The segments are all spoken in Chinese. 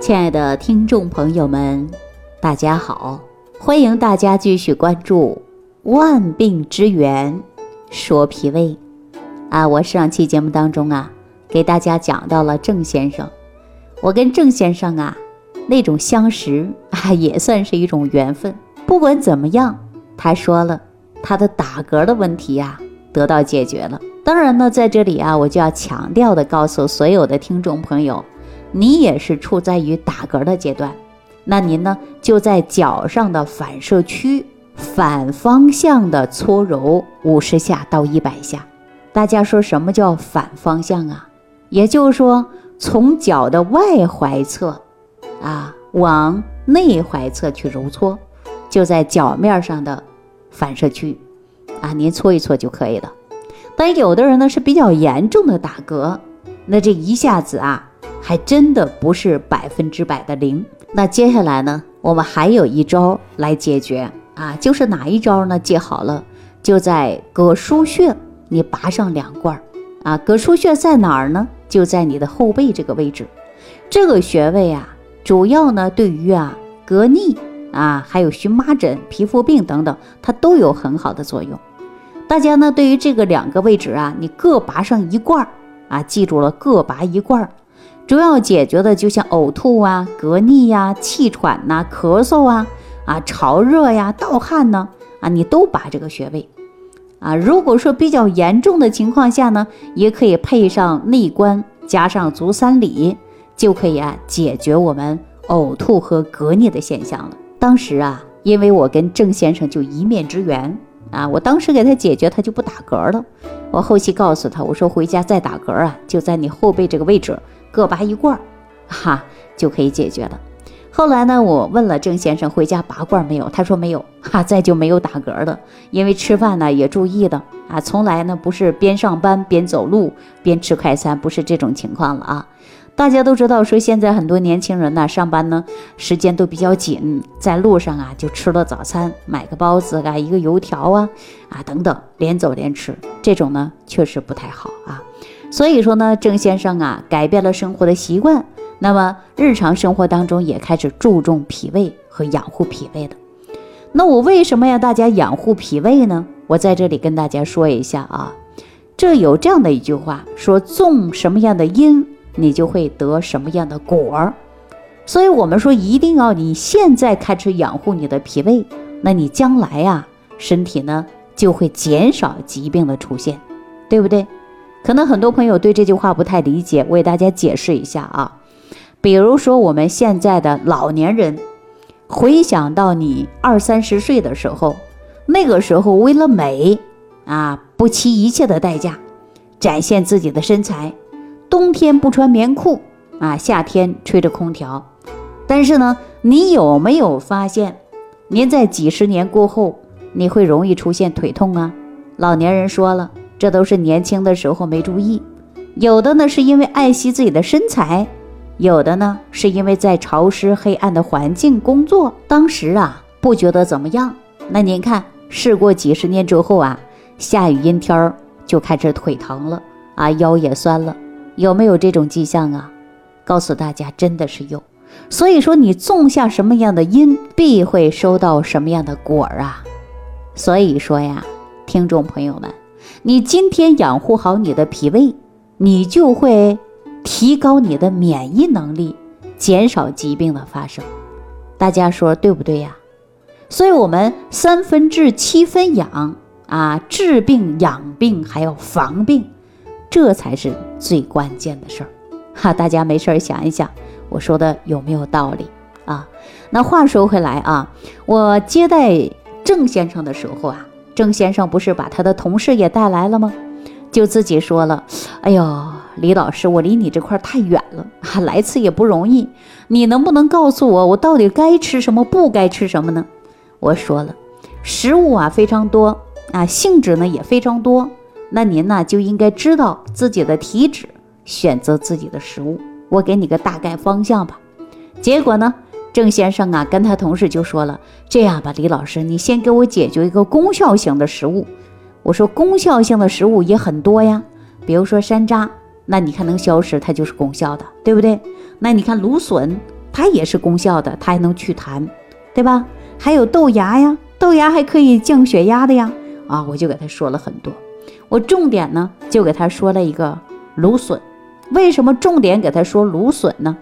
亲爱的听众朋友们，大家好！欢迎大家继续关注《万病之源说脾胃》啊！我上期节目当中啊，给大家讲到了郑先生，我跟郑先生啊那种相识啊，也算是一种缘分。不管怎么样，他说了他的打嗝的问题呀得到解决了。当然呢，在这里啊，我就要强调的告诉所有的听众朋友。你也是处在于打嗝的阶段，那您呢就在脚上的反射区反方向的搓揉五十下到一百下。大家说什么叫反方向啊？也就是说从脚的外踝侧啊往内踝侧去揉搓，就在脚面上的反射区啊，您搓一搓就可以了。但有的人呢是比较严重的打嗝，那这一下子啊。还真的不是百分之百的灵。那接下来呢，我们还有一招来解决啊，就是哪一招呢？记好了，就在膈腧穴，你拔上两罐儿啊。膈腧穴在哪儿呢？就在你的后背这个位置。这个穴位啊，主要呢对于啊膈逆啊，还有荨麻疹、皮肤病等等，它都有很好的作用。大家呢对于这个两个位置啊，你各拔上一罐儿啊，记住了，各拔一罐儿。主要解决的就像呕吐啊、嗝逆呀、气喘呐、咳嗽啊、啊潮热呀、盗汗呢啊，你都拔这个穴位啊。如果说比较严重的情况下呢，也可以配上内关，加上足三里，就可以啊解决我们呕吐和嗝逆的现象了。当时啊，因为我跟郑先生就一面之缘啊，我当时给他解决，他就不打嗝了。我后期告诉他，我说回家再打嗝啊，就在你后背这个位置。各拔一罐儿，哈就可以解决了。后来呢，我问了郑先生回家拔罐没有，他说没有，哈再就没有打嗝的。因为吃饭呢也注意的啊，从来呢不是边上班边走路边吃快餐，不是这种情况了啊。大家都知道，说现在很多年轻人呢上班呢时间都比较紧，在路上啊就吃了早餐，买个包子啊，一个油条啊啊等等，连走连吃，这种呢确实不太好啊。所以说呢，郑先生啊，改变了生活的习惯，那么日常生活当中也开始注重脾胃和养护脾胃的。那我为什么要大家养护脾胃呢？我在这里跟大家说一下啊，这有这样的一句话说：种什么样的因，你就会得什么样的果儿。所以我们说，一定要你现在开始养护你的脾胃，那你将来呀，身体呢就会减少疾病的出现，对不对？可能很多朋友对这句话不太理解，我给大家解释一下啊。比如说我们现在的老年人，回想到你二三十岁的时候，那个时候为了美啊，不惜一切的代价展现自己的身材，冬天不穿棉裤啊，夏天吹着空调。但是呢，你有没有发现，您在几十年过后，你会容易出现腿痛啊？老年人说了。这都是年轻的时候没注意，有的呢是因为爱惜自己的身材，有的呢是因为在潮湿黑暗的环境工作，当时啊不觉得怎么样。那您看，事过几十年之后啊，下雨阴天儿就开始腿疼了啊，腰也酸了，有没有这种迹象啊？告诉大家，真的是有。所以说，你种下什么样的因，必会收到什么样的果啊。所以说呀，听众朋友们。你今天养护好你的脾胃，你就会提高你的免疫能力，减少疾病的发生。大家说对不对呀？所以，我们三分治七分养啊，治病养病还要防病，这才是最关键的事儿。哈，大家没事儿想一想，我说的有没有道理啊？那话说回来啊，我接待郑先生的时候啊。郑先生不是把他的同事也带来了吗？就自己说了：“哎呦，李老师，我离你这块太远了啊，来次也不容易。你能不能告诉我，我到底该吃什么，不该吃什么呢？”我说了，食物啊非常多啊，性质呢也非常多。那您呢就应该知道自己的体质，选择自己的食物。我给你个大概方向吧。结果呢？郑先生啊，跟他同事就说了：“这样吧，李老师，你先给我解决一个功效型的食物。”我说：“功效性的食物也很多呀，比如说山楂，那你看能消食，它就是功效的，对不对？那你看芦笋，它也是功效的，它还能祛痰，对吧？还有豆芽呀，豆芽还可以降血压的呀。啊，我就给他说了很多，我重点呢就给他说了一个芦笋。为什么重点给他说芦笋呢？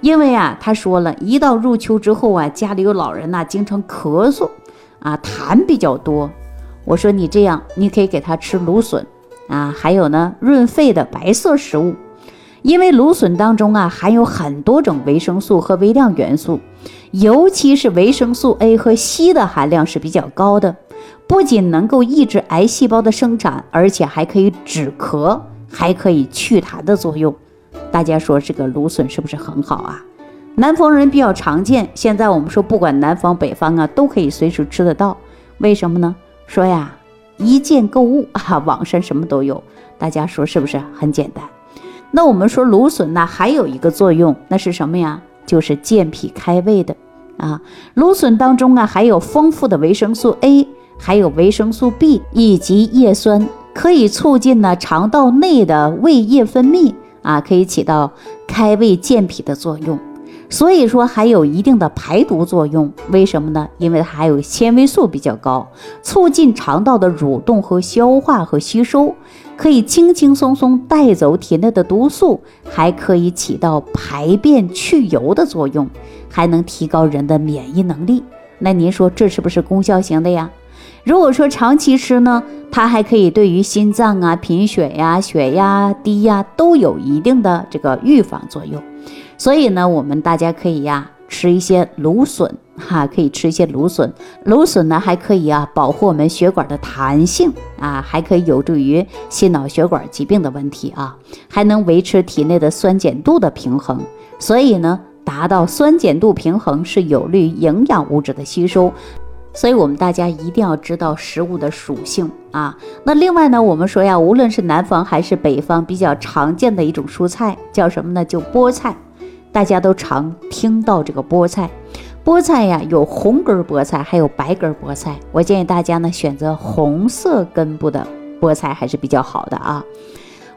因为啊，他说了一到入秋之后啊，家里有老人呐，经常咳嗽啊，痰比较多。我说你这样，你可以给他吃芦笋啊，还有呢润肺的白色食物。因为芦笋当中啊含有很多种维生素和微量元素，尤其是维生素 A 和硒的含量是比较高的，不仅能够抑制癌细胞的生长，而且还可以止咳，还可以祛痰的作用。大家说这个芦笋是不是很好啊？南方人比较常见，现在我们说不管南方北方啊都可以随时吃得到。为什么呢？说呀，一键购物啊，网上什么都有。大家说是不是很简单？那我们说芦笋呢，还有一个作用，那是什么呀？就是健脾开胃的啊。芦笋当中啊，含有丰富的维生素 A，还有维生素 B 以及叶酸，可以促进呢肠道内的胃液分泌啊，可以起到开胃健脾的作用。所以说还有一定的排毒作用，为什么呢？因为它还有纤维素比较高，促进肠道的蠕动和消化和吸收，可以轻轻松松带走体内的毒素，还可以起到排便去油的作用，还能提高人的免疫能力。那您说这是不是功效型的呀？如果说长期吃呢，它还可以对于心脏啊、贫血呀、血压低呀都有一定的这个预防作用。所以呢，我们大家可以呀吃一些芦笋，哈，可以吃一些芦笋。芦笋呢还可以啊保护我们血管的弹性啊，还可以有助于心脑血管疾病的问题啊，还能维持体内的酸碱度的平衡。所以呢，达到酸碱度平衡是有利于营养物质的吸收。所以我们大家一定要知道食物的属性啊。那另外呢，我们说呀，无论是南方还是北方，比较常见的一种蔬菜叫什么呢？就菠菜。大家都常听到这个菠菜，菠菜呀有红根菠菜，还有白根菠菜。我建议大家呢选择红色根部的菠菜还是比较好的啊。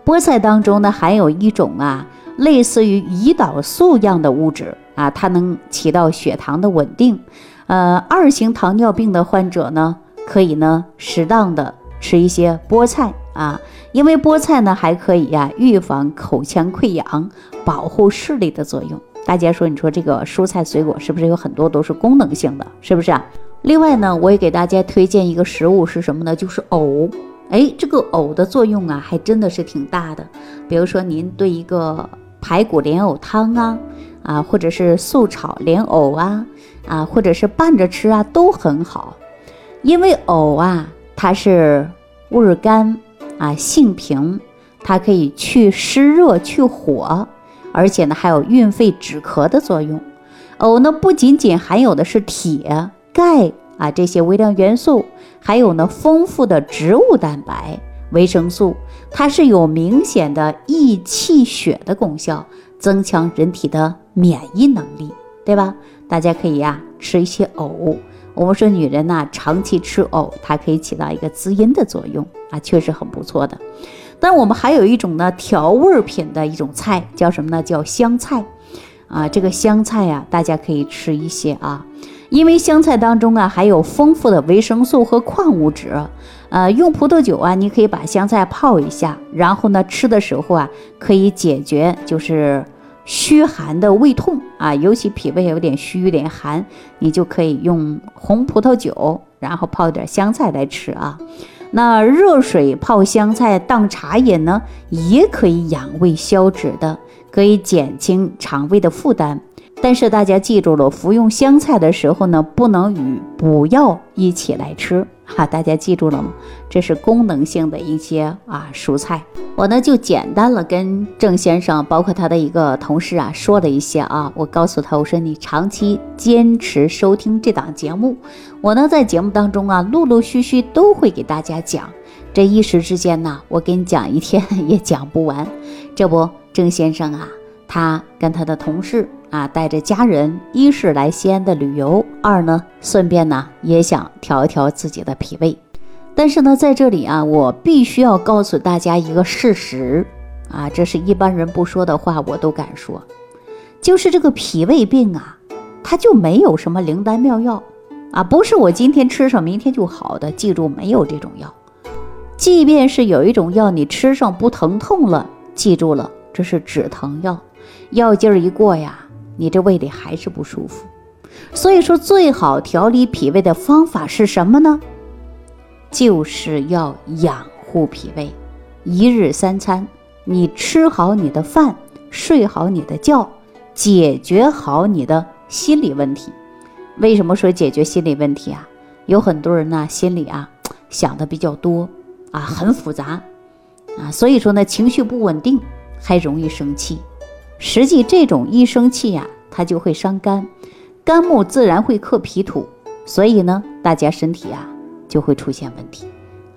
菠菜当中呢含有一种啊类似于胰岛素样的物质啊，它能起到血糖的稳定。呃，二型糖尿病的患者呢可以呢适当的吃一些菠菜啊。因为菠菜呢还可以呀预防口腔溃疡，保护视力的作用。大家说，你说这个蔬菜水果是不是有很多都是功能性的？是不是啊？另外呢，我也给大家推荐一个食物是什么呢？就是藕。哎，这个藕的作用啊，还真的是挺大的。比如说您对一个排骨莲藕汤啊，啊，或者是素炒莲藕啊，啊，或者是拌着吃啊，都很好。因为藕啊，它是味甘。啊，性平，它可以去湿热、去火，而且呢还有润肺止咳的作用。藕呢不仅仅含有的是铁、钙啊这些微量元素，还有呢丰富的植物蛋白、维生素，它是有明显的益气血的功效，增强人体的免疫能力，对吧？大家可以呀吃一些藕。我们说女人呐，长期吃藕，它可以起到一个滋阴的作用啊，确实很不错的。但我们还有一种呢，调味品的一种菜，叫什么呢？叫香菜啊。这个香菜呀，大家可以吃一些啊，因为香菜当中啊含有丰富的维生素和矿物质。呃，用葡萄酒啊，你可以把香菜泡一下，然后呢吃的时候啊，可以解决就是。虚寒的胃痛啊，尤其脾胃有点虚、有点寒，你就可以用红葡萄酒，然后泡点香菜来吃啊。那热水泡香菜当茶饮呢，也可以养胃消脂的，可以减轻肠胃的负担。但是大家记住了，服用香菜的时候呢，不能与补药一起来吃哈。大家记住了吗？这是功能性的一些啊蔬菜。我呢就简单了跟郑先生，包括他的一个同事啊说了一些啊。我告诉他，我说你长期坚持收听这档节目，我呢在节目当中啊陆陆续续都会给大家讲。这一时之间呢，我给你讲一天也讲不完。这不，郑先生啊，他跟他的同事。啊，带着家人，一是来西安的旅游，二呢，顺便呢也想调一调自己的脾胃。但是呢，在这里啊，我必须要告诉大家一个事实啊，这是一般人不说的话，我都敢说，就是这个脾胃病啊，它就没有什么灵丹妙药啊，不是我今天吃上明天就好的。记住，没有这种药。即便是有一种药，你吃上不疼痛了，记住了，这是止疼药，药劲儿一过呀，你这胃里还是不舒服。所以说，最好调理脾胃的方法是什么呢？就是要养护脾胃，一日三餐，你吃好你的饭，睡好你的觉，解决好你的心理问题。为什么说解决心理问题啊？有很多人呢，心里啊想的比较多啊，很复杂啊，所以说呢，情绪不稳定，还容易生气。实际这种一生气呀，它就会伤肝。肝木自然会克脾土，所以呢，大家身体啊就会出现问题，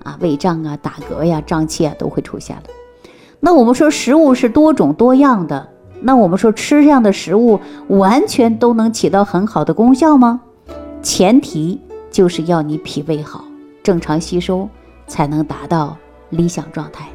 啊，胃胀啊、打嗝呀、胀气啊都会出现了。那我们说食物是多种多样的，那我们说吃这样的食物完全都能起到很好的功效吗？前提就是要你脾胃好，正常吸收，才能达到理想状态。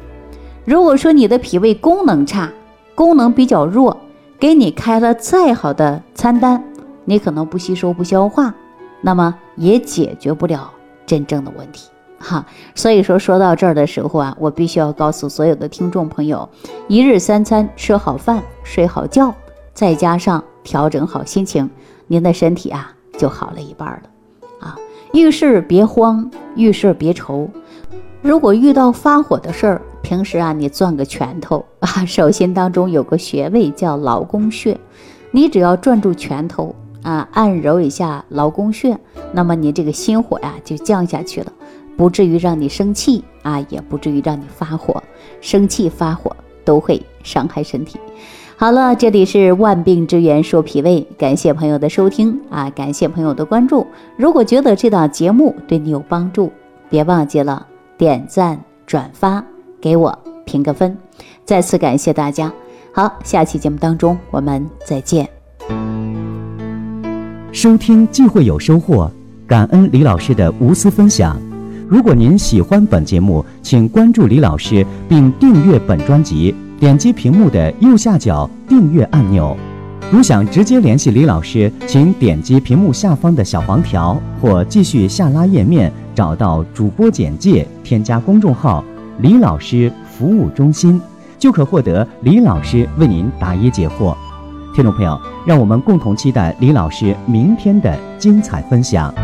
如果说你的脾胃功能差，功能比较弱，给你开了再好的餐单。你可能不吸收不消化，那么也解决不了真正的问题哈。所以说说到这儿的时候啊，我必须要告诉所有的听众朋友：一日三餐吃好饭，睡好觉，再加上调整好心情，您的身体啊就好了一半了啊。遇事别慌，遇事别愁。如果遇到发火的事儿，平时啊你攥个拳头啊，手心当中有个穴位叫劳宫穴，你只要攥住拳头。啊，按揉一下劳宫穴，那么你这个心火呀就降下去了，不至于让你生气啊，也不至于让你发火，生气发火都会伤害身体。好了，这里是万病之源说脾胃，感谢朋友的收听啊，感谢朋友的关注。如果觉得这档节目对你有帮助，别忘记了点赞转发，给我评个分。再次感谢大家，好，下期节目当中我们再见。收听既会有收获，感恩李老师的无私分享。如果您喜欢本节目，请关注李老师并订阅本专辑，点击屏幕的右下角订阅按钮。如想直接联系李老师，请点击屏幕下方的小黄条，或继续下拉页面找到主播简介，添加公众号“李老师服务中心”，就可获得李老师为您答疑解惑。听众朋友，让我们共同期待李老师明天的精彩分享。